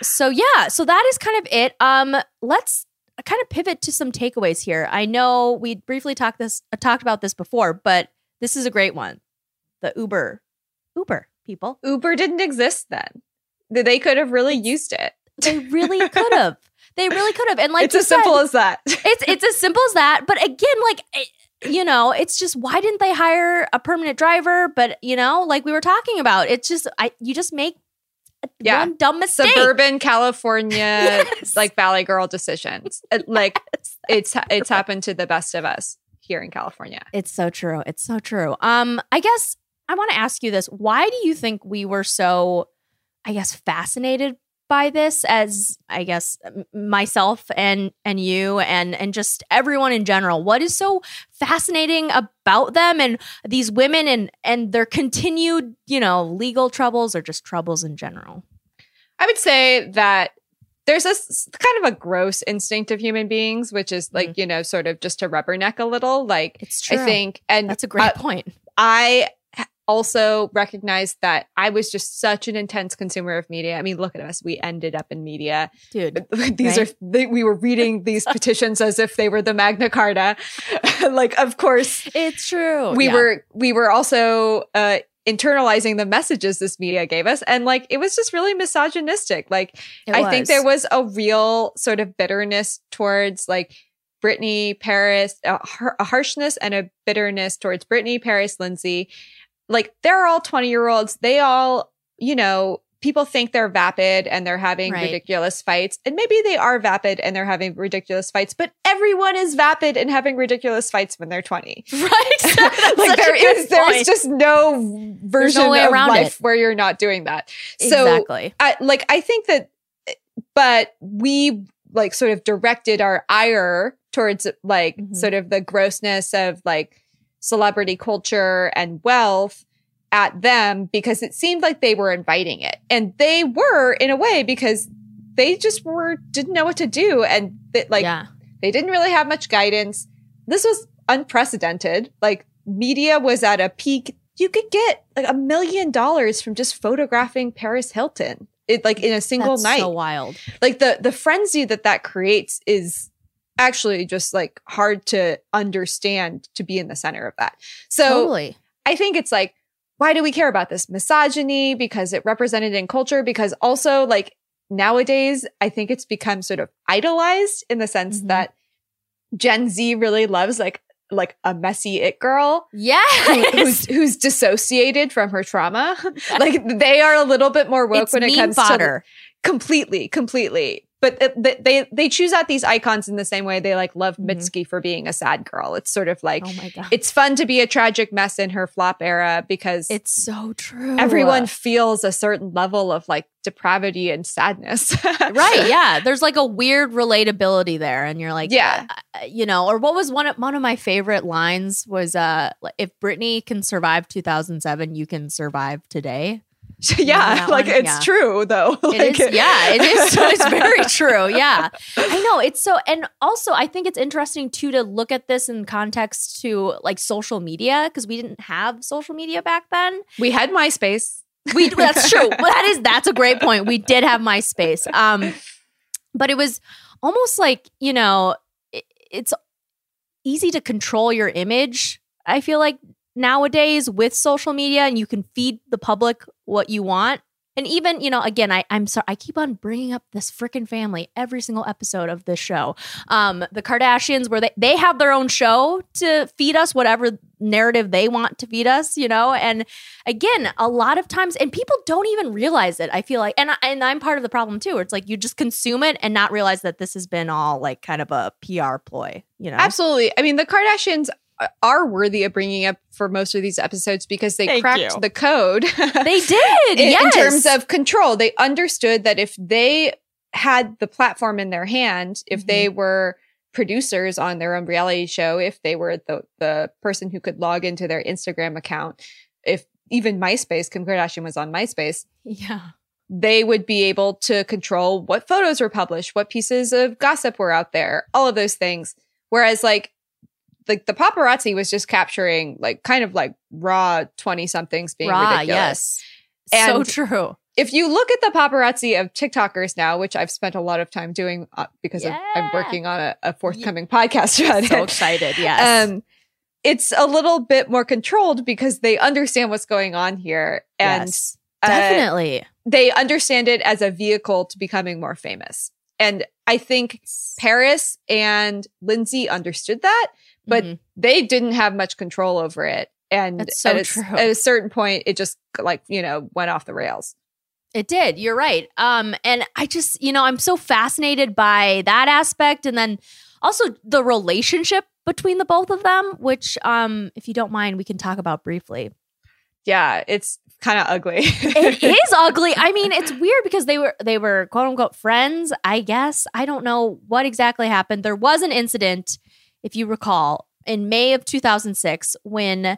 So yeah, so that is kind of it. Um, let's kind of pivot to some takeaways here. I know we briefly talked this uh, talked about this before, but this is a great one. The Uber, Uber people, Uber didn't exist then. They could have really used it. They really could have. They really could have. And like it's as simple as that. it's it's as simple as that. But again, like it- you know, it's just why didn't they hire a permanent driver? But you know, like we were talking about, it's just I you just make Yeah. one dumb mistake. suburban California Yes. like Valley Girl decisions. It- like it's it's happened to the best of us here in California. It's so true. It's so true. Um, I guess I want to ask you this. Why do you think we were so, I guess, fascinated by this as I guess myself and and you and and just everyone in general? What is so fascinating about them and these women and and their continued, you know, legal troubles or just troubles in general? I would say that there's this kind of a gross instinct of human beings, which is like, you know, sort of just to rubberneck a little. Like, It's true. I think, and That's a great uh, point. I also recognized that I was just such an intense consumer of media. I mean, look at us. We ended up in media. Dude. These Right? are, they, we were reading these petitions as if they were the Magna Carta. like, of course, It's true. we Yeah. were, we were also, uh, internalizing the messages this media gave us and like it was just really misogynistic like It I think there was a real sort of bitterness towards like Britney, Paris, a, har- a harshness and a bitterness towards Britney, Paris, Lindsay. Like they're all 20 year olds. They all, you know, people think they're vapid and they're having Right. ridiculous fights. And maybe they are vapid and they're having ridiculous fights, but everyone is vapid and having ridiculous fights when they're 20. right. Like such a there is, there's just no version way of around life it. where you're not doing that. So exactly. I like I think that but we like sort of directed our ire towards like Mhm. sort of the grossness of like celebrity culture and wealth at them because it seemed like they were inviting it. And they were in a way because they just were didn't know what to do and that like yeah. they didn't really have much guidance. This was unprecedented. Like media was at a peak. You could get like a million dollars from just photographing Paris Hilton. It like in a single That's night. so wild. like the the frenzy that that creates is actually just like hard to understand to be in the center of that. So totally. I think it's like, why do we care about this misogyny? Because it represented in culture. Because also, like nowadays, I think it's become sort of idolized in the sense Mhm. that Gen Z really loves like like a messy it girl Yes. who's who's dissociated from her trauma. like they are a little bit more woke it's when it comes to fodder. completely, completely. But they they they choose out these icons in the same way they like love Mhm. Mitski for being a sad girl. It's sort of like oh my god. it's fun to be a tragic mess in her flop era because It's so true. everyone feels a certain level of like depravity and sadness. right yeah there's like a weird relatability there and you're like Yeah. uh, you know or what was one of one of my favorite lines was uh if Britney can survive 2007 you can survive today yeah, like one? it's Yeah. true though. Like, is yeah it is it's very true yeah i know it's so and also i think it's interesting too to look at this in context to like social media because we didn't have social media back then We had MySpace. we that's true Well, that is that's a great point we did have myspace um but it was almost like you know it, it's easy to control your image i feel like nowadays with social media and you can feed the public what you want. And even you know again I, i'm sorry i keep on bringing up this freaking family every single episode of this show. Um the kardashians where they, they have their own show to feed us whatever narrative they want to feed us you know? And again a lot of times and people don't even realize it i feel like and, I, and i'm part of the problem too. It's like you just consume it and not realize that this has been all like kind of a pr ploy you know? Absolutely. I mean, the Kardashians are worthy of bringing up for most of these episodes because they Thank cracked you. the code. they did in, yes. in terms of control. They understood that if they had the platform in their hand, if they Mm-hmm. were producers on their own reality show, if they were the the person who could log into their Instagram account, if even MySpace, Kim Kardashian was on MySpace, yeah they would be able to control what photos were published, what pieces of gossip were out there, all of those things. Whereas like like the paparazzi was just capturing like kind of like raw 20 somethings being raw ridiculous. yes. So true. If you look at the paparazzi of TikTokers now, which I've spent a lot of time doing uh, because of, I'm working on a, a forthcoming podcast about so it. excited yes. Um, it's a little bit more controlled because they understand what's going on here and yes. uh, definitely. they understand it as a vehicle to becoming more famous. And I think Paris and Lindsay understood that, but Mhm. they didn't have much control over it. And so at, a, at a certain point, it just like, you know, went off the rails. It did. You're right. Um, and I just, you know, I'm so fascinated by that aspect, and then also the relationship between the both of them, which, um, if you don't mind, we can talk about briefly. Yeah, it's kind of ugly. It is ugly. I mean, it's weird because they were they were quote unquote friends. I guess I don't know what exactly happened. There was an incident, if you recall, in May of 2006 when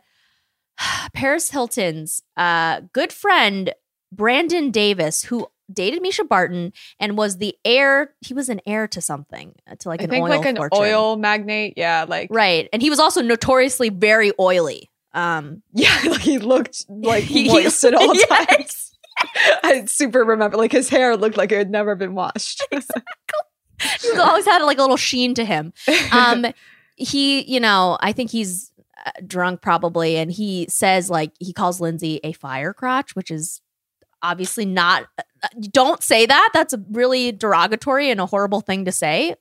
Paris Hilton's uh, good friend Brandon Davis, who dated Mischa Barton and was the heir. He was an heir to something, uh, to like I an think oil like an fortune. oil magnate. Yeah, like right? And he was also notoriously very oily. Um, yeah, like he looked like He- moist at all Yes. times. I super remember like his hair looked like it had never been washed. he was always had like a little sheen to him. Um, he, you know, I think he's uh, drunk probably, and he says like he calls Lindsay a fire crotch, which is obviously not. Uh, don't say that. That's a really derogatory and a horrible thing to say.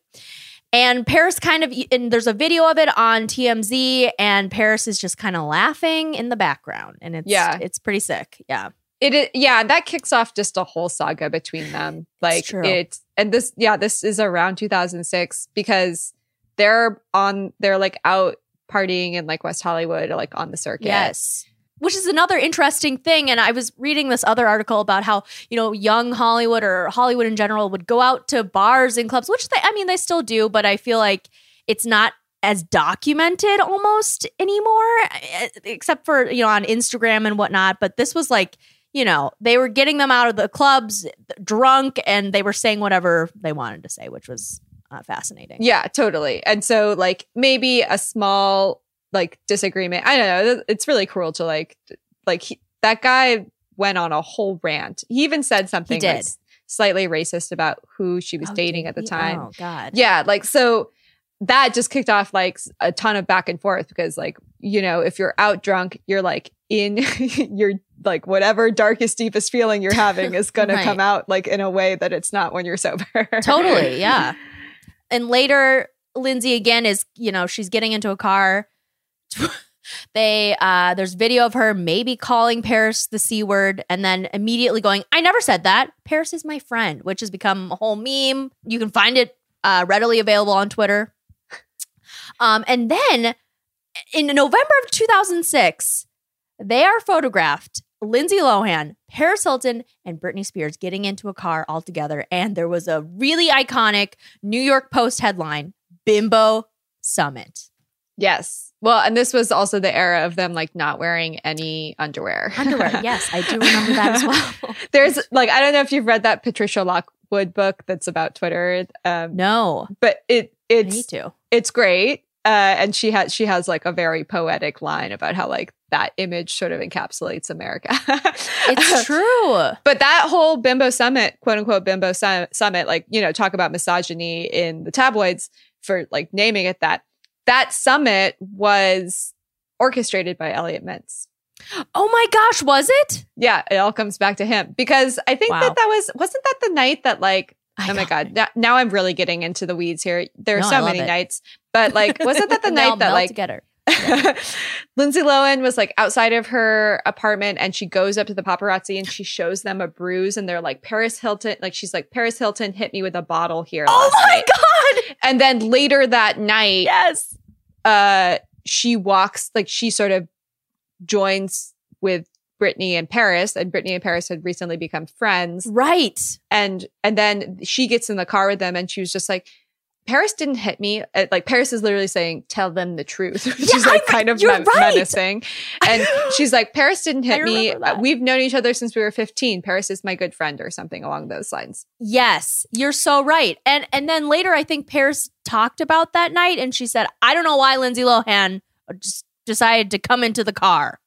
And Paris kind of, and there's a video of it on TMZ, and Paris is just kind of laughing in the background, and it's Yeah. it's pretty sick. Yeah, It is, yeah, that kicks off just a whole saga between them. Like it, and this, yeah, this is around 2006 because they're on, they're like out partying in like West Hollywood, or like on the circuit. Yes. Which is another interesting thing. And I was reading this other article about how, you know, young Hollywood or Hollywood in general would go out to bars and clubs, which they, I mean, they still do, but I feel like it's not as documented almost anymore, eh, except for, you know, on Instagram and whatnot. But this was like, you know, they were getting them out of the clubs drunk and they were saying whatever they wanted to say, which was uh, fascinating. Yeah, totally. And so like maybe a small like disagreement. I don't know. It's really cruel to like like he, that guy went on a whole rant. He even said something did. that's slightly racist about who she was Oh, dating at the time. Oh, God. Yeah, like so that just kicked off like a ton of back and forth because like, you know, if you're out drunk, you're like in your like whatever darkest deepest feeling you're having is going Right. to come out like in a way that it's not when you're sober. totally yeah. And later lindsay again is you know she's getting into a car. They uh there's video of her maybe calling paris the c word and then immediately going i never said that. Paris is my friend which has become a whole meme. You can find it uh readily available on twitter. Um and then in november of 2006 they are photographed Lindsay Lohan, Paris Hilton, and Britney Spears getting into a car all together. And there was a really iconic New York Post headline Bimbo Summit. Yes. Well, and this was also the era of them like not wearing any underwear. Underwear. yes, I do remember that as well. There's like I don't know if you've read that Patricia Lockwood book that's about Twitter. Um, No, but it I need it's to. it's great. Uh, and she has she has like a very poetic line about how like that image sort of encapsulates America. It's true. But that whole bimbo summit, quote unquote bimbo su- summit, like, you know, talk about misogyny in the tabloids for like naming it that. That summit was orchestrated by Elliot Mintz. Oh my gosh, was it? Yeah, it all comes back to him because I think Wow. that that was, wasn't that the night that like, I oh my. God, now, now I'm really getting into the weeds here. There are No, so many it. nights, but like, wasn't that the night that like, together. Lindsay Lohan was like outside of her apartment and she goes up to the paparazzi and she shows them a bruise and they're like Paris Hilton like she's like Paris Hilton hit me with a bottle here Oh my night." god! and then later that night Yes. uh she walks like she sort of joins with Britney and Paris and Britney and Paris had recently become friends Right. and and then she gets in the car with them and she was just like Paris didn't hit me. Uh, Like Paris is literally saying, "Tell them the truth." she's Yeah, like I- kind of men- right. menacing, and she's like, "Paris didn't hit me. that. Uh, We've known each other since we were 15. Paris is my good friend, or something along those lines." Yes, you're so right. And and then later I think Paris talked about that night and she said, I don't know why Lindsay Lohan just decided to come into the car.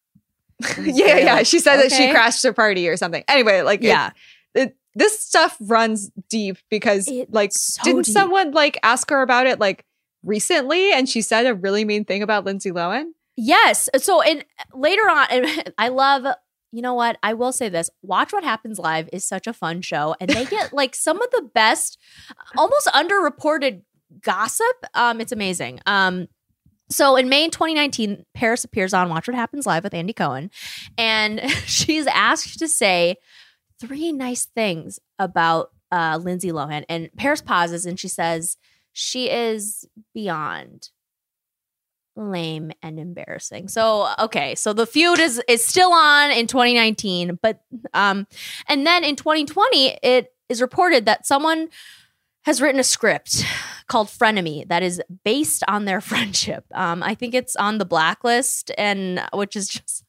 yeah, yeah. She said that she crashed her party or something. Anyway, like, it- Yeah. it, this stuff runs deep because, It's like, so didn't deep. someone like ask her about it like recently, and she said a really mean thing about Lindsay Lohan? Yes. So and later on, and I love. You know what? I will say this: Watch What Happens Live is such a fun show, and they get like some of the best, almost underreported gossip. Um, it's amazing. Um, so in May 2019, Paris appears on Watch What Happens Live with Andy Cohen, and she's asked to say three nice things about uh, Lindsay Lohan. And Paris pauses and she says, "She is beyond lame and embarrassing." So okay, so the feud is is still on in 2019, but um, and then in 2020, it is reported that someone has written a script called Frenemy that is based on their friendship. Um, I think it's on the blacklist, and which is just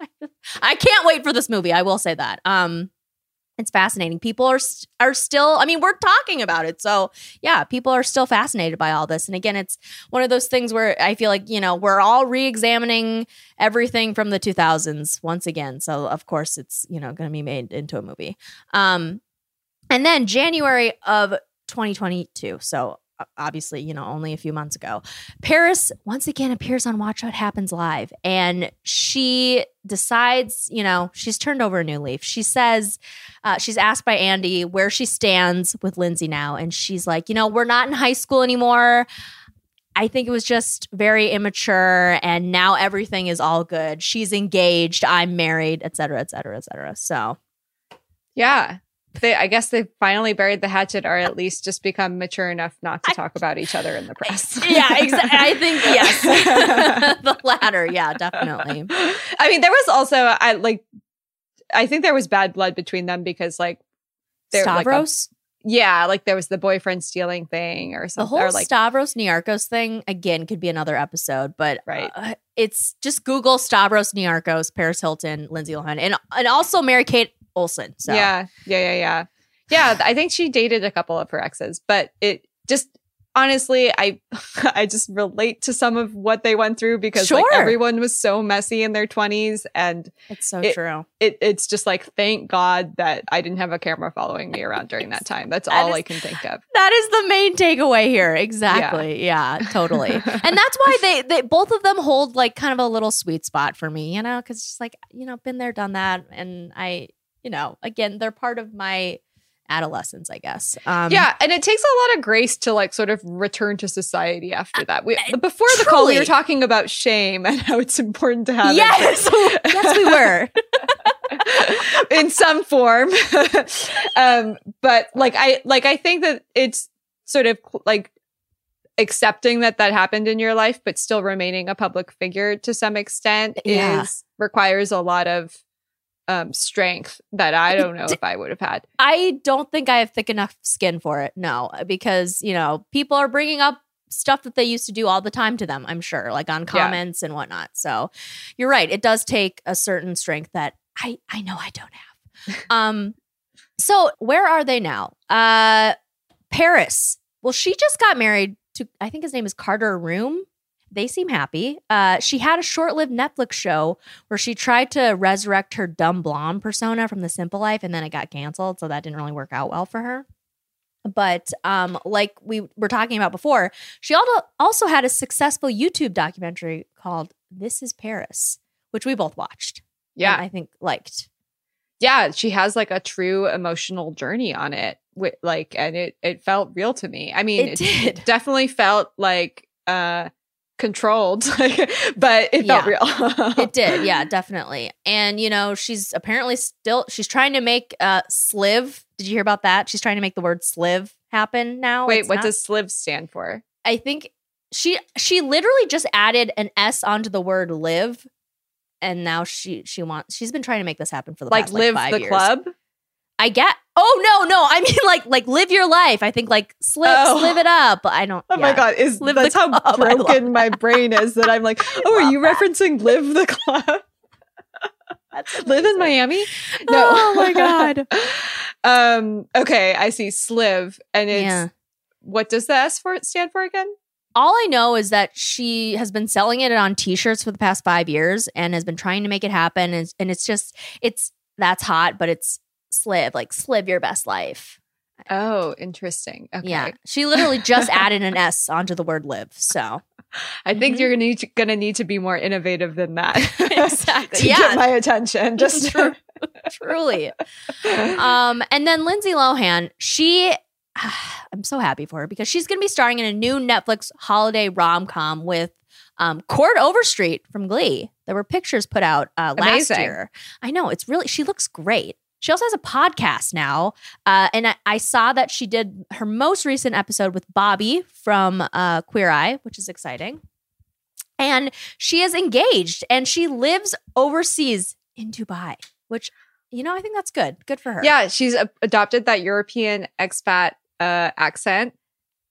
I can't wait for this movie. I will say that. Um, it's fascinating. People are are still. I mean, we're talking about it, so yeah, people are still fascinated by all this. And again, it's one of those things where I feel like you know we're all re-examining everything from the 2000s once again. So of course, it's you know going to be made into a movie. Um, and then January of 2022. So obviously, you know, only a few months ago. Paris once again appears on Watch What Happens Live and she decides, you know, she's turned over a new leaf. She says, uh, she's asked by Andy where she stands with Lindsay now. And she's like, you know, we're not in high school anymore. I think it was just very immature and now everything is all good. She's engaged, I'm married, et cetera, et cetera, et cetera. So yeah they I guess they finally buried the hatchet or at least just become mature enough not to talk about each other in the press. yeah, exactly. I think yes. the latter, yeah, definitely. I mean, there was also I like I think there was bad blood between them because like Stavros? Like a, yeah, like there was the boyfriend stealing thing or something. The whole like, Stavros Niarchos thing again could be another episode, but right. Uh, it's just Google Stavros Niarchos, Paris Hilton, Lindsay Lohan, and and also Mary Kate Olsen. So yeah, yeah, yeah, yeah, yeah. I think she dated a couple of her exes, but it just honestly, I I just relate to some of what they went through because sure. like everyone was so messy in their twenties, and it's so it, true. It, it's just like thank God that I didn't have a camera following me around during that time. That's that all is, I can think of. That is the main takeaway here. Exactly. Yeah, yeah totally. and that's why they they both of them hold like kind of a little sweet spot for me, you know, because just like you know, been there, done that, and I you know, again, they're part of my adolescence, I guess. Um, yeah, and it takes a lot of grace to like sort of return to society after that. We, before truly. the call, we were talking about shame and how it's important to have yes, it. yes, we were. in some form um but like i like i think that it's sort of like accepting that that happened in your life but still remaining a public figure to some extent yeah. is requires a lot of um, strength that I don't know if I would have had. I don't think I have thick enough skin for it. No, because you know people are bringing up stuff that they used to do all the time to them. I'm sure, like on comments yeah. and whatnot. So you're right. It does take a certain strength that I I know I don't have. um, so where are they now? Uh, Paris. Well, she just got married to I think his name is Carter Reum they seem happy. Uh, she had a short lived Netflix show where she tried to resurrect her dumb blonde persona from The Simple Life, and then it got canceled. So that didn't really work out well for her. But um, like we were talking about before, she also had a successful YouTube documentary called This is Paris, which we both watched. Yeah. I think liked. Yeah, she has like a true emotional journey on it. With, like, and it it felt real to me. I mean, it, it definitely felt like uh controlled but it felt real. It did. Yeah definitely. And you know she's apparently still she's trying to make uh sliv. Did you hear about that? She's trying to make the word sliv happen now. Wait it's what not, does sliv stand for? I think she she literally just added an s onto the word live and now she she wants she's been trying to make this happen for the like past, live like, the years. club I get. Oh no, no. I mean, like, like live your life. I think like slip, Oh. live it up. I don't. Oh my god, is Live that's how club. Broken my brain is that I'm like, oh, are you referencing Live the Club? Live in Miami? No. Oh my God. um, okay, I see Sliv, and it's Yeah. what does the S for stand for again? All I know is that she has been selling it on T-shirts for the past five years and has been trying to make it happen. And, and it's just, it's that's hot, but it's sliv, like sliv your best life. Oh, interesting. Okay. Yeah, she literally just added an S onto the word live. So I think Mhm. you're gonna need to, gonna need to be more innovative than that. Exactly. to Yeah. get my attention. Just True. truly. Um, and then Lindsay Lohan, she, I'm so happy for her because she's going to be starring in a new Netflix holiday rom com with um, Chord Overstreet from Glee. There were pictures put out uh, last Amazing. year. I know it's really she looks great. She also has a podcast now, uh, and I, I saw that she did her most recent episode with Bobby from uh, Queer Eye, which is exciting. And she is engaged, and she lives overseas in Dubai, which you know I think that's good. Good for her. yeah, she's a- adopted that European expat uh, accent.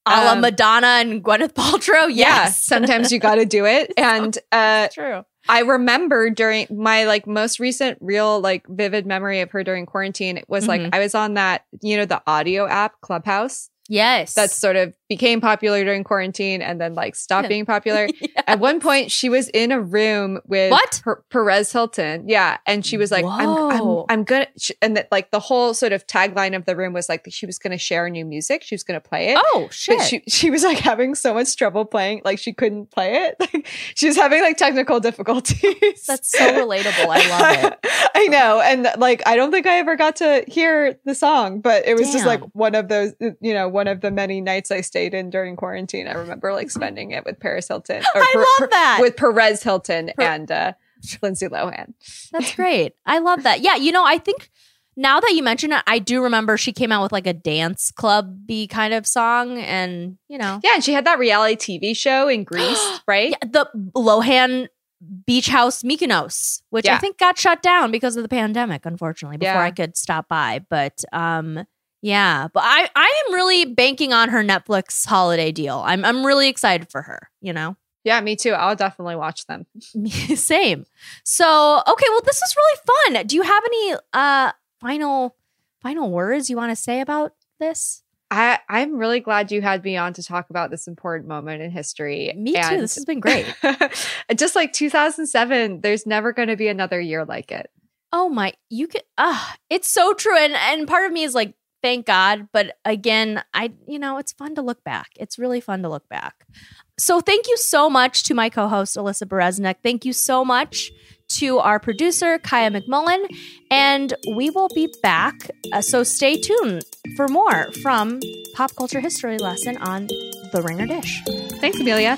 a la Um, Madonna and Gwyneth Paltrow. Yeah, Yes, sometimes you got to do it. And uh, true. I remember during my like most recent real like vivid memory of her during quarantine was like Mhm. I was on that, you know, the audio app Clubhouse Yes. That's sort of became popular during quarantine and then like stopped being popular. At one point she was in a room with What? Per- Perez Hilton. Yeah. And she was like, I'm, I'm, I'm gonna, and that like the whole sort of tagline of the room was like, she was going to share new music. She was going to play it. Oh shit. But she she was like having so much trouble playing, like she couldn't play it. Like she was having like technical difficulties. That's so relatable. I love it. I know, and like I don't think I ever got to hear the song, but it was just like one of those, you know, one of the many nights I stayed in during quarantine. I remember like spending it with Paris Hilton. or I love that. with Perez Hilton Per- and uh, Lindsay Lohan. That's great. I love that. Yeah, you know, I think now that you mention it, I do remember she came out with like a dance club y kind of song, and you know, Yeah, and she had that reality TV show in Greece, right? yeah, the Lohan Beach House Mykonos, which I think got shut down because of the pandemic, unfortunately, before Yeah. I could stop by. But um, yeah, but I I am really banking on her Netflix holiday deal. I'm I'm really excited for her. You know. Yeah, me too. I'll definitely watch them. Same. So, okay, well this is really fun. Do you have any uh final final words you want to say about this? I, I'm really glad you had me on to talk about this important moment in history. Me too. This has been great. just like 2007, there's never going to be another year like it. Oh my, you could ah, it's so true. And and part of me is like, thank God. But again, I you know, it's fun to look back. It's really fun to look back. So thank you so much to my co-host Alyssa Bereznak. Thank you so much to our producer Kaya McMullen, and we will be back. Uh, so stay tuned for more from Pop Culture History Lesson on the Ringer Dish. Thanks, Amelia.